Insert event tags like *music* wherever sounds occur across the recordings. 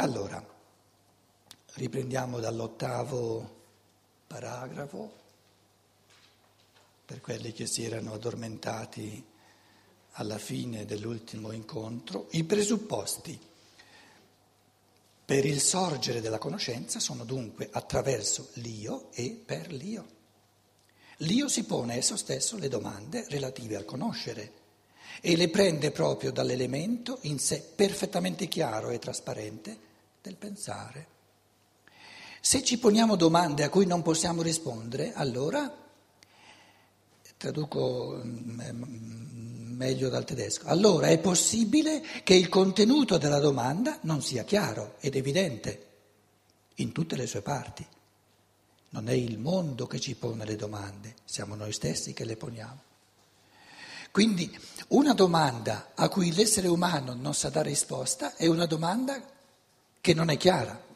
Allora, riprendiamo dall'ottavo paragrafo, per quelli che si erano addormentati alla fine dell'ultimo incontro, i presupposti per il sorgere della conoscenza sono dunque attraverso l'io e per l'io. L'io si pone esso stesso le domande relative al conoscere e le prende proprio dall'elemento in sé perfettamente chiaro e trasparente del pensare. Se ci poniamo domande a cui non possiamo rispondere, allora, traduco mm, mm, meglio dal tedesco, allora è possibile che il contenuto della domanda non sia chiaro ed evidente in tutte le sue parti. Non è il mondo che ci pone le domande, siamo noi stessi che le poniamo. Quindi una domanda a cui l'essere umano non sa dare risposta è una domanda che non è chiara.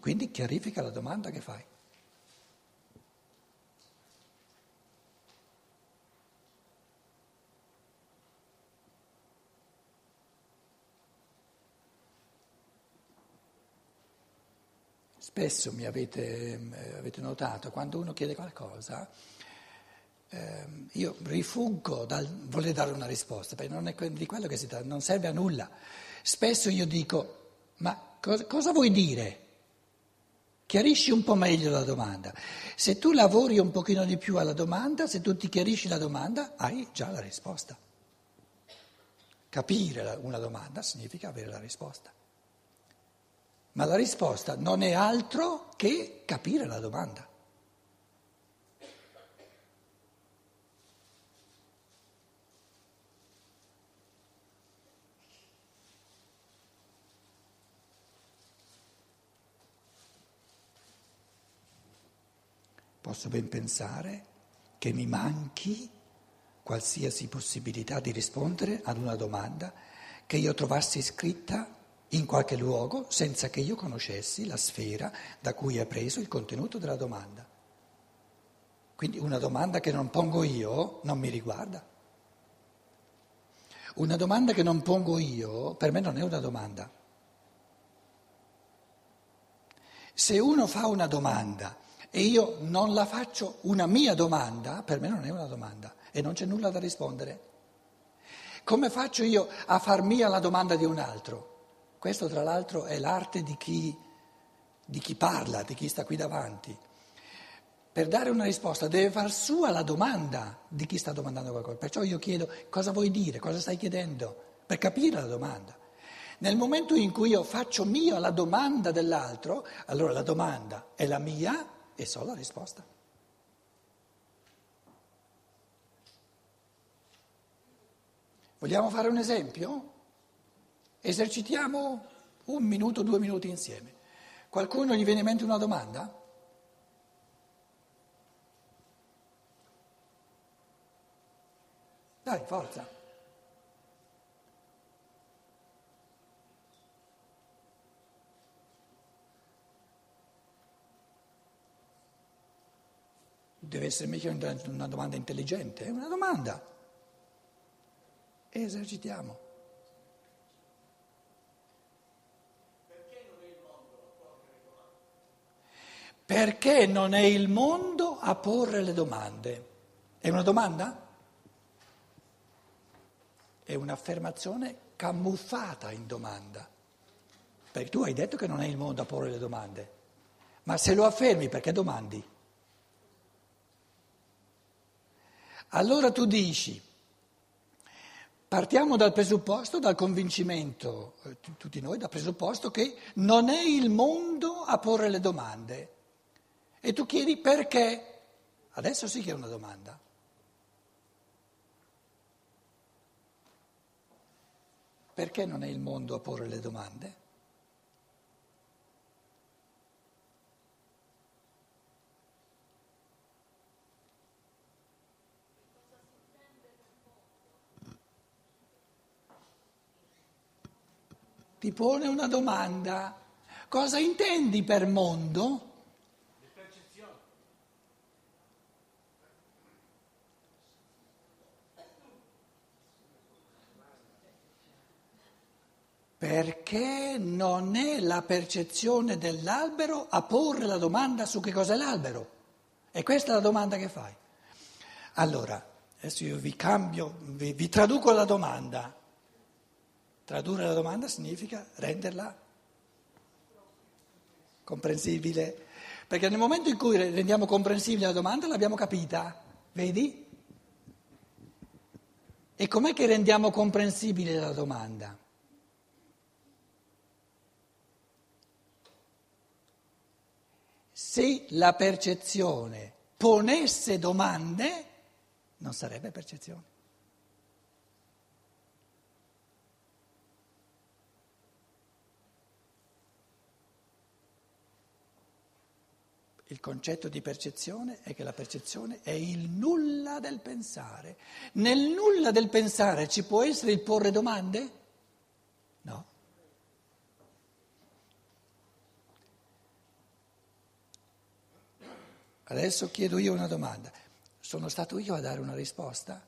Quindi chiarifica la domanda che fai. Spesso mi avete, eh, avete notato, quando uno chiede qualcosa, eh, io rifuggo dal voler dare una risposta, perché non è di quello che si tratta, non serve a nulla. Spesso io dico, ma cosa, cosa vuoi dire? Chiarisci un po' meglio la domanda. Se tu lavori un pochino di più alla domanda, se tu ti chiarisci la domanda, hai già la risposta. Capire una domanda significa avere la risposta. Ma la risposta non è altro che capire la domanda. Posso ben pensare che mi manchi qualsiasi possibilità di rispondere ad una domanda che io trovassi scritta in qualche luogo senza che io conoscessi la sfera da cui è preso il contenuto della domanda. Quindi una domanda che non pongo io non mi riguarda. Una domanda che non pongo io per me non è una domanda. Se uno fa una domanda e io non la faccio una mia domanda, per me non è una domanda e non c'è nulla da rispondere. Come faccio io a far mia la domanda di un altro? Questo tra l'altro è l'arte di chi, di chi parla, di chi sta qui davanti. Per dare una risposta deve far sua la domanda di chi sta domandando qualcosa. Perciò io chiedo cosa vuoi dire, cosa stai chiedendo, per capire la domanda. Nel momento in cui io faccio mia la domanda dell'altro, allora la domanda è la mia e so la risposta. Vogliamo fare un esempio? Esercitiamo un minuto, due minuti insieme. Qualcuno gli viene in mente una domanda? Dai, forza. Deve essere mica una domanda intelligente, è una domanda. E esercitiamo. Perché non è il mondo a porre le domande? È una domanda? È un'affermazione camuffata in domanda. Perché tu hai detto che non è il mondo a porre le domande. Ma se lo affermi perché domandi? Allora tu dici, partiamo dal presupposto, dal convincimento, eh, tutti noi, dal presupposto che non è il mondo a porre le domande. E tu chiedi perché? Adesso sì che è una domanda. Perché non è il mondo a porre le domande? Ti pone una domanda. Cosa intendi per mondo? Perché non è la percezione dell'albero a porre la domanda su che cos'è l'albero. E questa è la domanda che fai. Allora, adesso io vi cambio, vi, vi traduco la domanda. Tradurre la domanda significa renderla comprensibile. Perché nel momento in cui rendiamo comprensibile la domanda l'abbiamo capita, vedi? E com'è che rendiamo comprensibile la domanda? Se la percezione ponesse domande, non sarebbe percezione. Il concetto di percezione è che la percezione è il nulla del pensare. Nel nulla del pensare ci può essere il porre domande? No. Adesso chiedo io una domanda. Sono stato io a dare una risposta?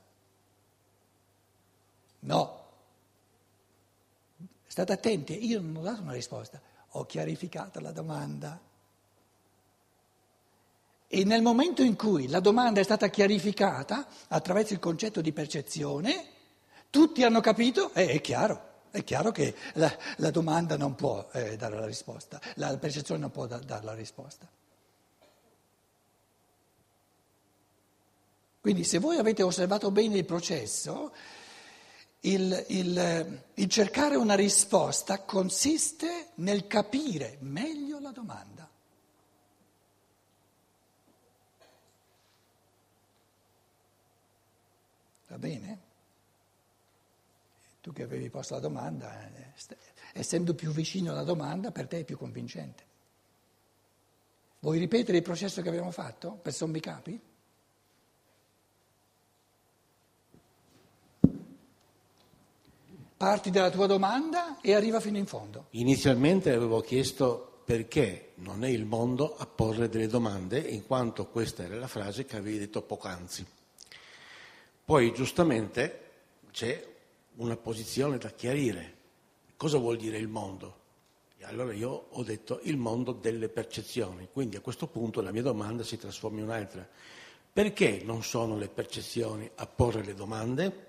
No. State attenti, io non ho dato una risposta, ho chiarificato la domanda. E nel momento in cui la domanda è stata chiarificata attraverso il concetto di percezione, tutti hanno capito, eh, è chiaro, è chiaro che la, la domanda non può eh, dare la risposta, la percezione non può da, dare la risposta. Quindi se voi avete osservato bene il processo, il, il, il cercare una risposta consiste nel capire meglio la domanda. Va bene? Tu che avevi posto la domanda, eh, essendo più vicino alla domanda, per te è più convincente. Vuoi ripetere il processo che abbiamo fatto per sommi capi? Parti dalla tua domanda e arriva fino in fondo. Inizialmente avevo chiesto perché non è il mondo a porre delle domande, in quanto questa era la frase che avevi detto poc'anzi. Poi giustamente c'è una posizione da chiarire. Cosa vuol dire il mondo? E allora io ho detto il mondo delle percezioni, quindi a questo punto la mia domanda si trasforma in un'altra. Perché non sono le percezioni a porre le domande?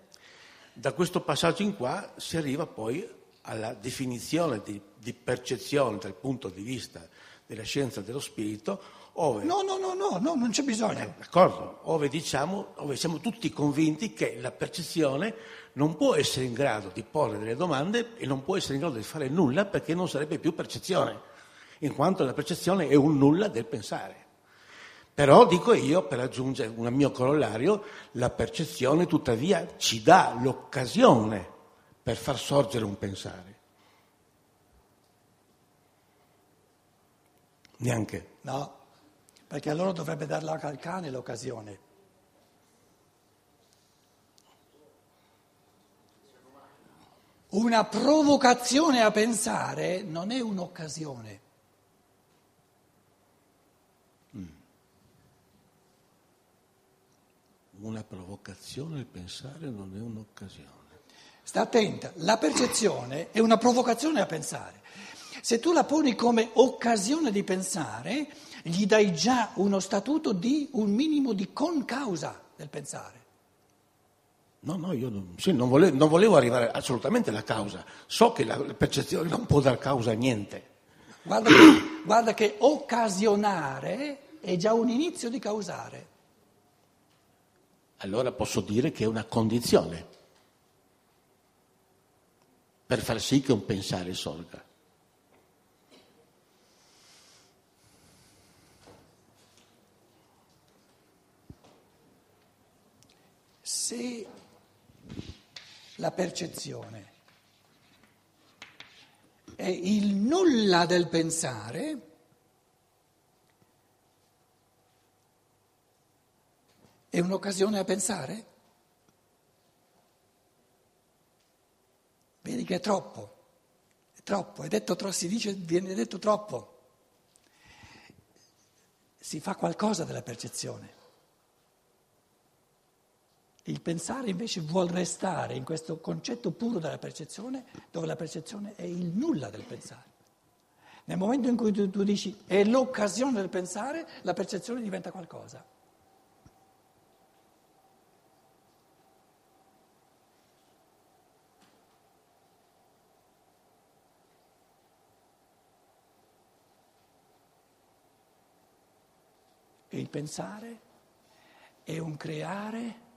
Da questo passaggio in qua si arriva poi alla definizione di, di percezione dal punto di vista della scienza dello spirito, Ove, no, no, no, no, no, non c'è bisogno. Eh, d'accordo, ove, diciamo, ove siamo tutti convinti che la percezione non può essere in grado di porre delle domande e non può essere in grado di fare nulla perché non sarebbe più percezione, in quanto la percezione è un nulla del pensare. Però dico io, per aggiungere un mio corollario, la percezione tuttavia ci dà l'occasione per far sorgere un pensare. Neanche. No perché allora dovrebbe darla al cane l'occasione. Una provocazione a pensare non è un'occasione. Mm. Una provocazione al pensare non è un'occasione. Sta attenta, la percezione è una provocazione a pensare. Se tu la poni come occasione di pensare, gli dai già uno statuto di un minimo di concausa del pensare. No, no, io non, sì, non, volevo, non, volevo, arrivare assolutamente alla causa. So che la percezione non può dar causa a niente. Guarda che, *clears throat* guarda che occasionare è già un inizio di causare. Allora posso dire che è una condizione per far sì che un pensare sorga. Se la percezione è il nulla del pensare, è un'occasione a pensare? Vedi che è troppo, è troppo, è detto, si dice, viene detto troppo. Si fa qualcosa della percezione. Il pensare invece vuol restare in questo concetto puro della percezione, dove la percezione è il nulla del pensare. Nel momento in cui tu, tu dici è l'occasione del pensare, la percezione diventa qualcosa. E il pensare è un creare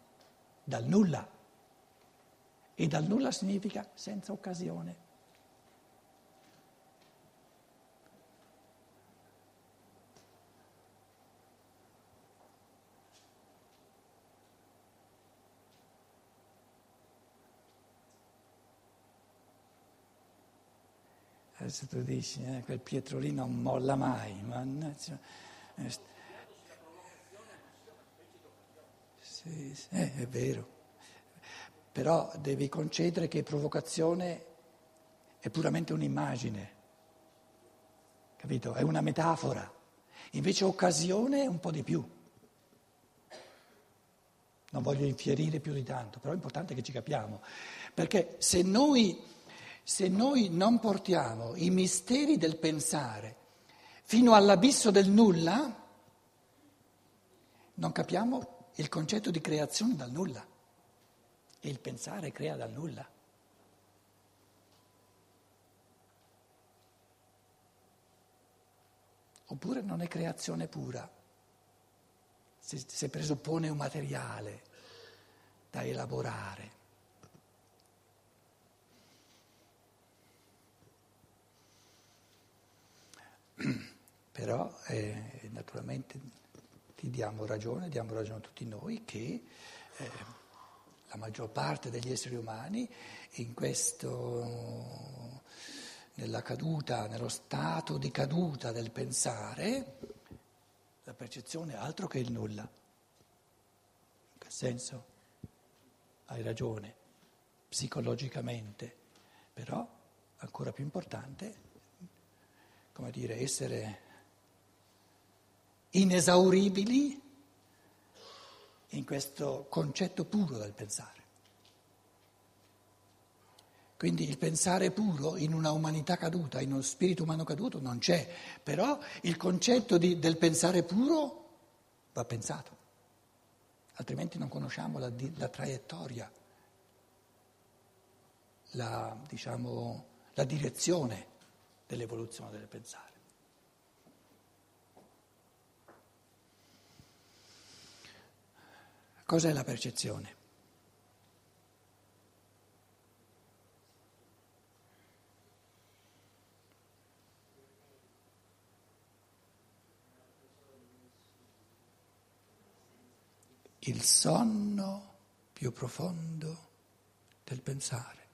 dal nulla. E dal nulla significa senza occasione. Adesso tu dici, eh, quel Pietro lì non molla mai, mannaggia. Eh, Sì, sì, eh, è vero. Però devi concedere che provocazione è puramente un'immagine, capito? È una metafora. Invece occasione è un po' di più. Non voglio infierire più di tanto, però è importante che ci capiamo. Perché se noi, se noi non portiamo i misteri del pensare fino all'abisso del nulla, non capiamo il concetto di creazione dal nulla e il pensare crea dal nulla. Oppure non è creazione pura, se, se presuppone un materiale da elaborare. *clears throat* Però eh, naturalmente ti diamo ragione, diamo ragione a tutti noi che eh, la maggior parte degli esseri umani in questo, nella caduta, nello stato di caduta del pensare, la percezione è altro che il nulla. In che senso? Hai ragione, psicologicamente, però ancora più importante, come dire, essere inesauribili in questo concetto puro del pensare. Quindi il pensare puro in una umanità caduta, in uno spirito umano caduto non c'è, però il concetto di, del pensare puro va pensato, altrimenti non conosciamo la, la traiettoria, la, diciamo, la direzione dell'evoluzione del pensare. Cos'è la percezione? Il sonno più profondo del pensare.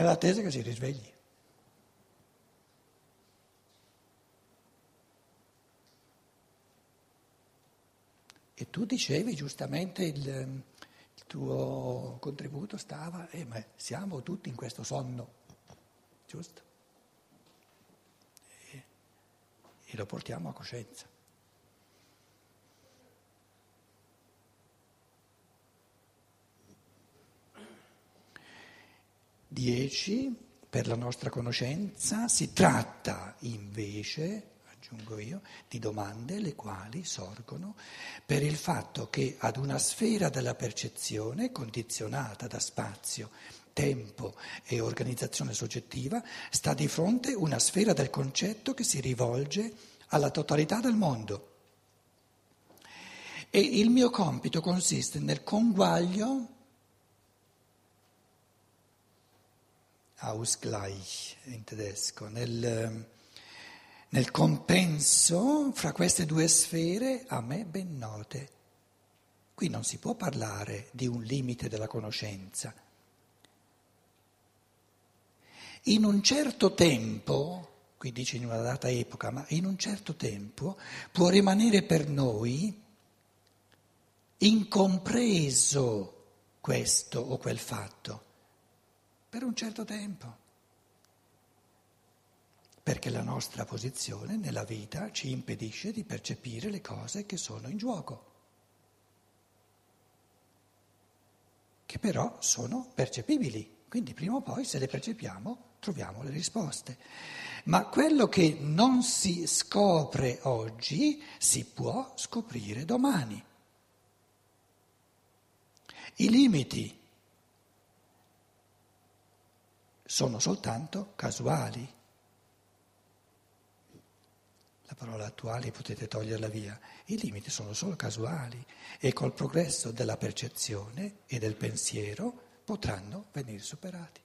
Nell'attesa che si risvegli. E tu dicevi giustamente il, il tuo contributo stava, eh, ma siamo tutti in questo sonno, giusto? E, e lo portiamo a coscienza. 10 per la nostra conoscenza si tratta invece, aggiungo io, di domande le quali sorgono per il fatto che ad una sfera della percezione condizionata da spazio, tempo e organizzazione soggettiva sta di fronte una sfera del concetto che si rivolge alla totalità del mondo. E il mio compito consiste nel conguaglio Ausgleich in tedesco, nel, nel compenso fra queste due sfere a me ben note. Qui non si può parlare di un limite della conoscenza. In un certo tempo, qui dice in una data epoca, ma in un certo tempo può rimanere per noi incompreso questo o quel fatto per un certo tempo. perché la nostra posizione nella vita ci impedisce di percepire le cose che sono in gioco, che però sono percepibili, quindi prima o poi se le percepiamo troviamo le risposte. Ma quello che non si scopre oggi si può scoprire domani. I limiti sono soltanto casuali. La parola attuali potete toglierla via. I limiti sono solo casuali e col progresso della percezione e del pensiero potranno venire superati.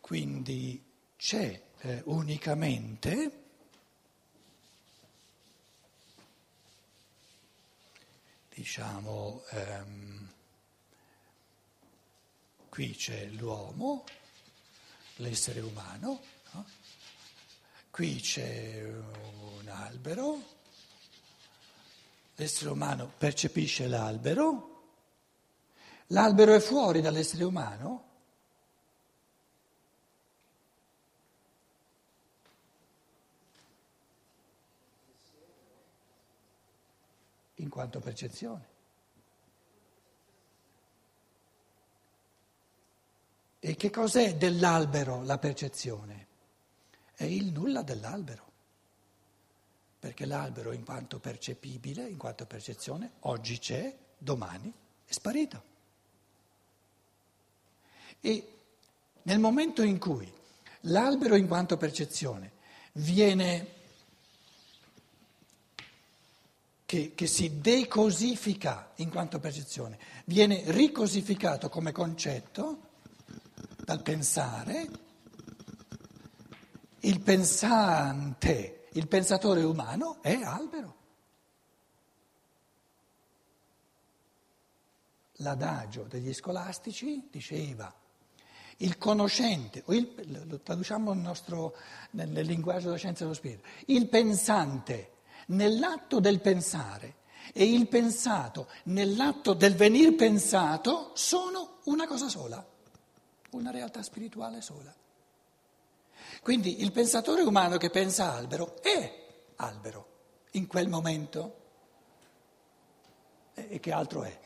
Quindi c'è eh, unicamente diciamo, ehm, qui c'è l'uomo, l'essere umano, no? qui c'è un albero, l'essere umano percepisce l'albero, l'albero è fuori dall'essere umano, in quanto percezione. E che cos'è dell'albero la percezione? È il nulla dell'albero, perché l'albero in quanto percepibile, in quanto percezione, oggi c'è, domani è sparito. E nel momento in cui l'albero in quanto percezione viene che, che si decosifica in quanto percezione, viene ricosificato come concetto dal pensare, il pensante, il pensatore umano è albero. L'adagio degli scolastici diceva il conoscente, il, lo traduciamo nel, nostro, nel linguaggio della scienza dello spirito, il pensante nell'atto del pensare e il pensato nell'atto del venir pensato sono una cosa sola, una realtà spirituale sola. Quindi il pensatore umano che pensa albero è albero in quel momento. E che altro è?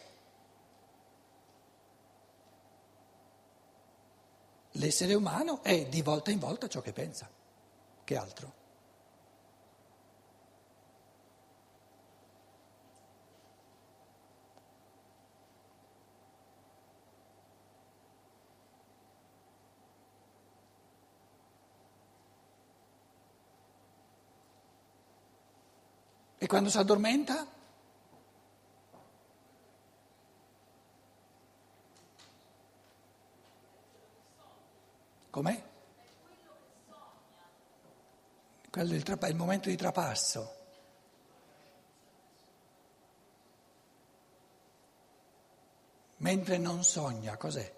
L'essere umano è di volta in volta ciò che pensa. Che altro? E quando si addormenta? Com'è? Quello è il, tra- il momento di trapasso. Mentre non sogna, cos'è?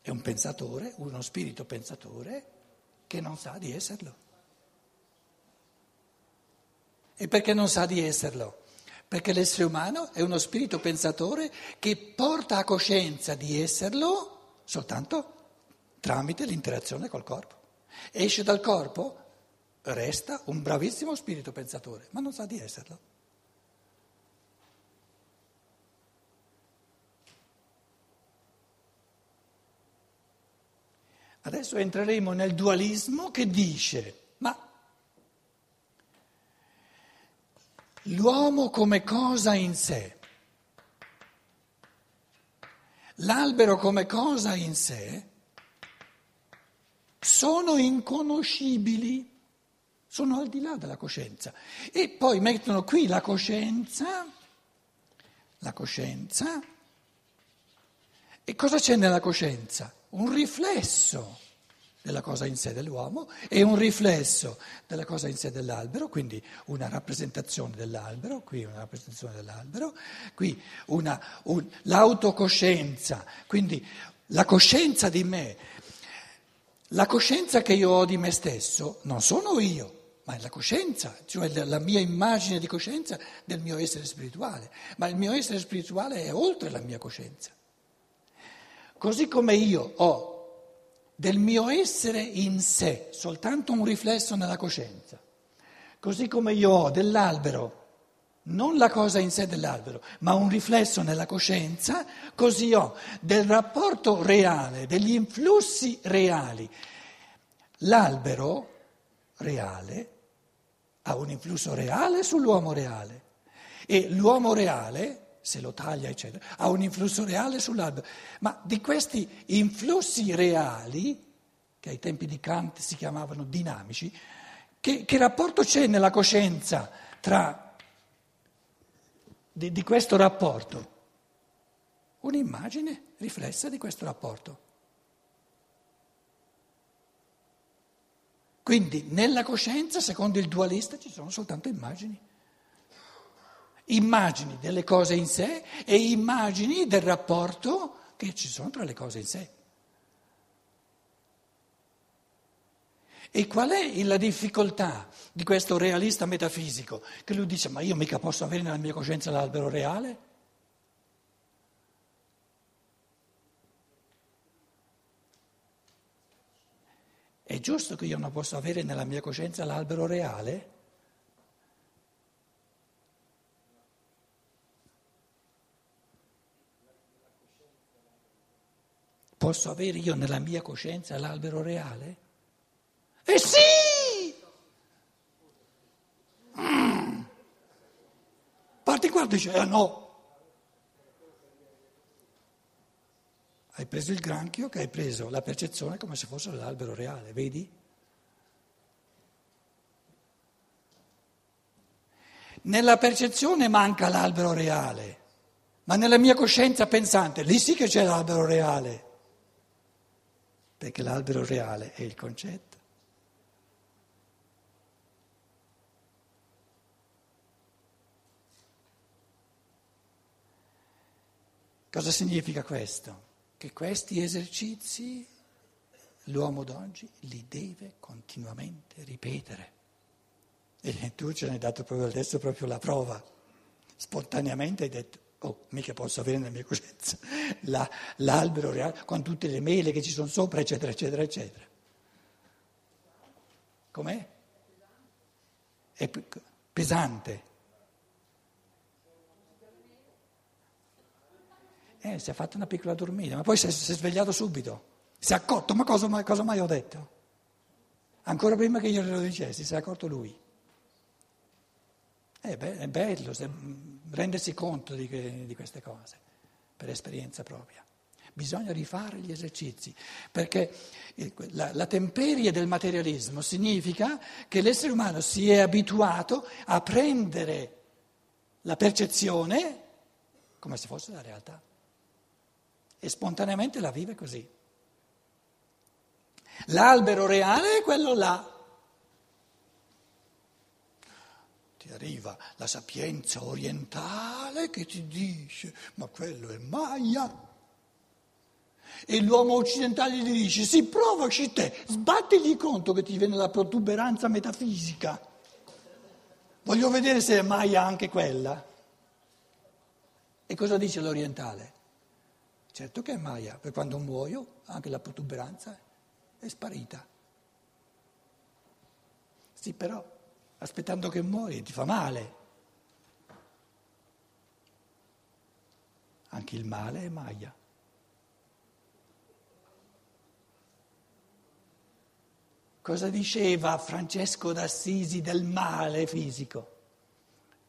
È un pensatore, uno spirito pensatore che non sa di esserlo. E perché non sa di esserlo? Perché l'essere umano è uno spirito pensatore che porta a coscienza di esserlo soltanto tramite l'interazione col corpo. Esce dal corpo, resta un bravissimo spirito pensatore, ma non sa di esserlo. Adesso entreremo nel dualismo che dice, ma l'uomo come cosa in sé, l'albero come cosa in sé, sono inconoscibili, sono al di là della coscienza. E poi mettono qui la coscienza, la coscienza, e cosa c'è nella coscienza? Un riflesso della cosa in sé dell'uomo e un riflesso della cosa in sé dell'albero, quindi una rappresentazione dell'albero, qui una rappresentazione dell'albero, qui una, un, l'autocoscienza, quindi la coscienza di me La coscienza che io ho di me stesso non sono io, ma è la coscienza, cioè la mia immagine di coscienza del mio essere spirituale. Ma il mio essere spirituale è oltre la mia coscienza. Così come io ho del mio essere in sé soltanto un riflesso nella coscienza, così come io ho dell'albero non la cosa in sé dell'albero, ma un riflesso nella coscienza, così ho del rapporto reale, degli influssi reali. L'albero reale ha un influsso reale sull'uomo reale e l'uomo reale, se lo taglia, eccetera, ha un influsso reale sull'albero. Ma di questi influssi reali, che ai tempi di Kant si chiamavano dinamici, che, che rapporto c'è nella coscienza tra di, di questo rapporto? Un'immagine riflessa di questo rapporto. Quindi nella coscienza, secondo il dualista, ci sono soltanto immagini. Immagini delle cose in sé e immagini del rapporto che ci sono tra le cose in sé. E qual è la difficoltà di questo realista metafisico? Che lui dice, ma io mica posso avere nella mia coscienza l'albero reale? È giusto che io non possa avere nella mia coscienza l'albero reale? Posso avere io nella mia coscienza l'albero reale? Eh sì! Mm. Parti qua e dice, eh no. Hai preso il granchio che hai preso la percezione come se fosse l'albero reale, vedi? Nella percezione manca l'albero reale, ma nella mia coscienza pensante, lì sì che c'è l'albero reale, perché l'albero reale è il concetto. Cosa significa questo? Che questi esercizi l'uomo d'oggi li deve continuamente ripetere. E tu ce ne hai dato proprio adesso proprio la prova. Spontaneamente hai detto, oh, mica posso avere nella mia coscienza *laughs* la, l'albero reale con tutte le mele che ci sono sopra, eccetera, eccetera, eccetera. Com'è? È pesante. Eh, si è fatta una piccola dormita, ma poi si è, si è svegliato subito. Si è accorto, ma cosa, mai, cosa mai ho detto? Ancora prima che io glielo dicessi, si è accorto lui. Eh, è bello se, rendersi conto di, di queste cose, per esperienza propria. Bisogna rifare gli esercizi, perché la, la, temperie del materialismo significa che l'essere umano si è abituato a prendere la percezione come se fosse la realtà e spontaneamente la vive così. L'albero reale è quello là. Ti arriva la sapienza orientale che ti dice, ma quello è Maya. E l'uomo occidentale gli dice, sì, provaci te, sbattigli conto che ti viene la protuberanza metafisica. Voglio vedere se è Maya anche quella. E cosa dice l'orientale? Certo che è Maya, per quando muoio anche la protuberanza è sparita. Sì, però aspettando che muori ti fa male. Anche il male è Maya. Cosa diceva Francesco d'Assisi del male fisico?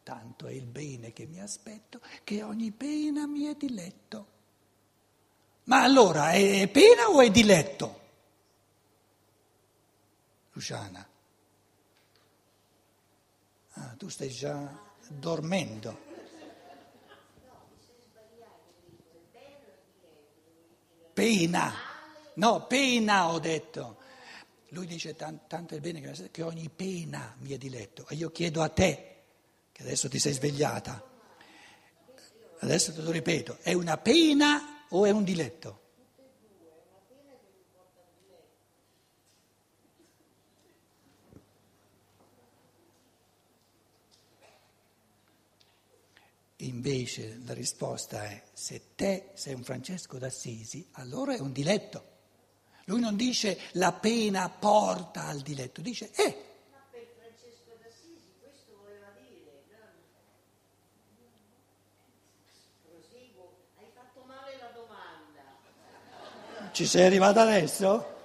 Tanto è il bene che mi aspetto che ogni pena mi è diletto. Ma allora è pena o è diletto? Luciana. Ah, tu stai già dormendo. Pena. No, pena ho detto. Lui dice tanto è bene che ogni pena mi è diletto. E io chiedo a te, che adesso ti sei svegliata, adesso te lo ripeto, è una pena o è un diletto? Invece la risposta è se te sei un Francesco d'Assisi, allora è un diletto. Lui non dice la pena porta al diletto, dice è. Ma per Francesco d'Assisi questo voleva dire, proseguo, hai fatto male la domanda. Ci sei arrivato adesso?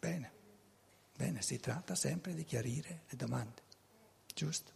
Bene, bene, si tratta sempre di chiarire le domande, giusto?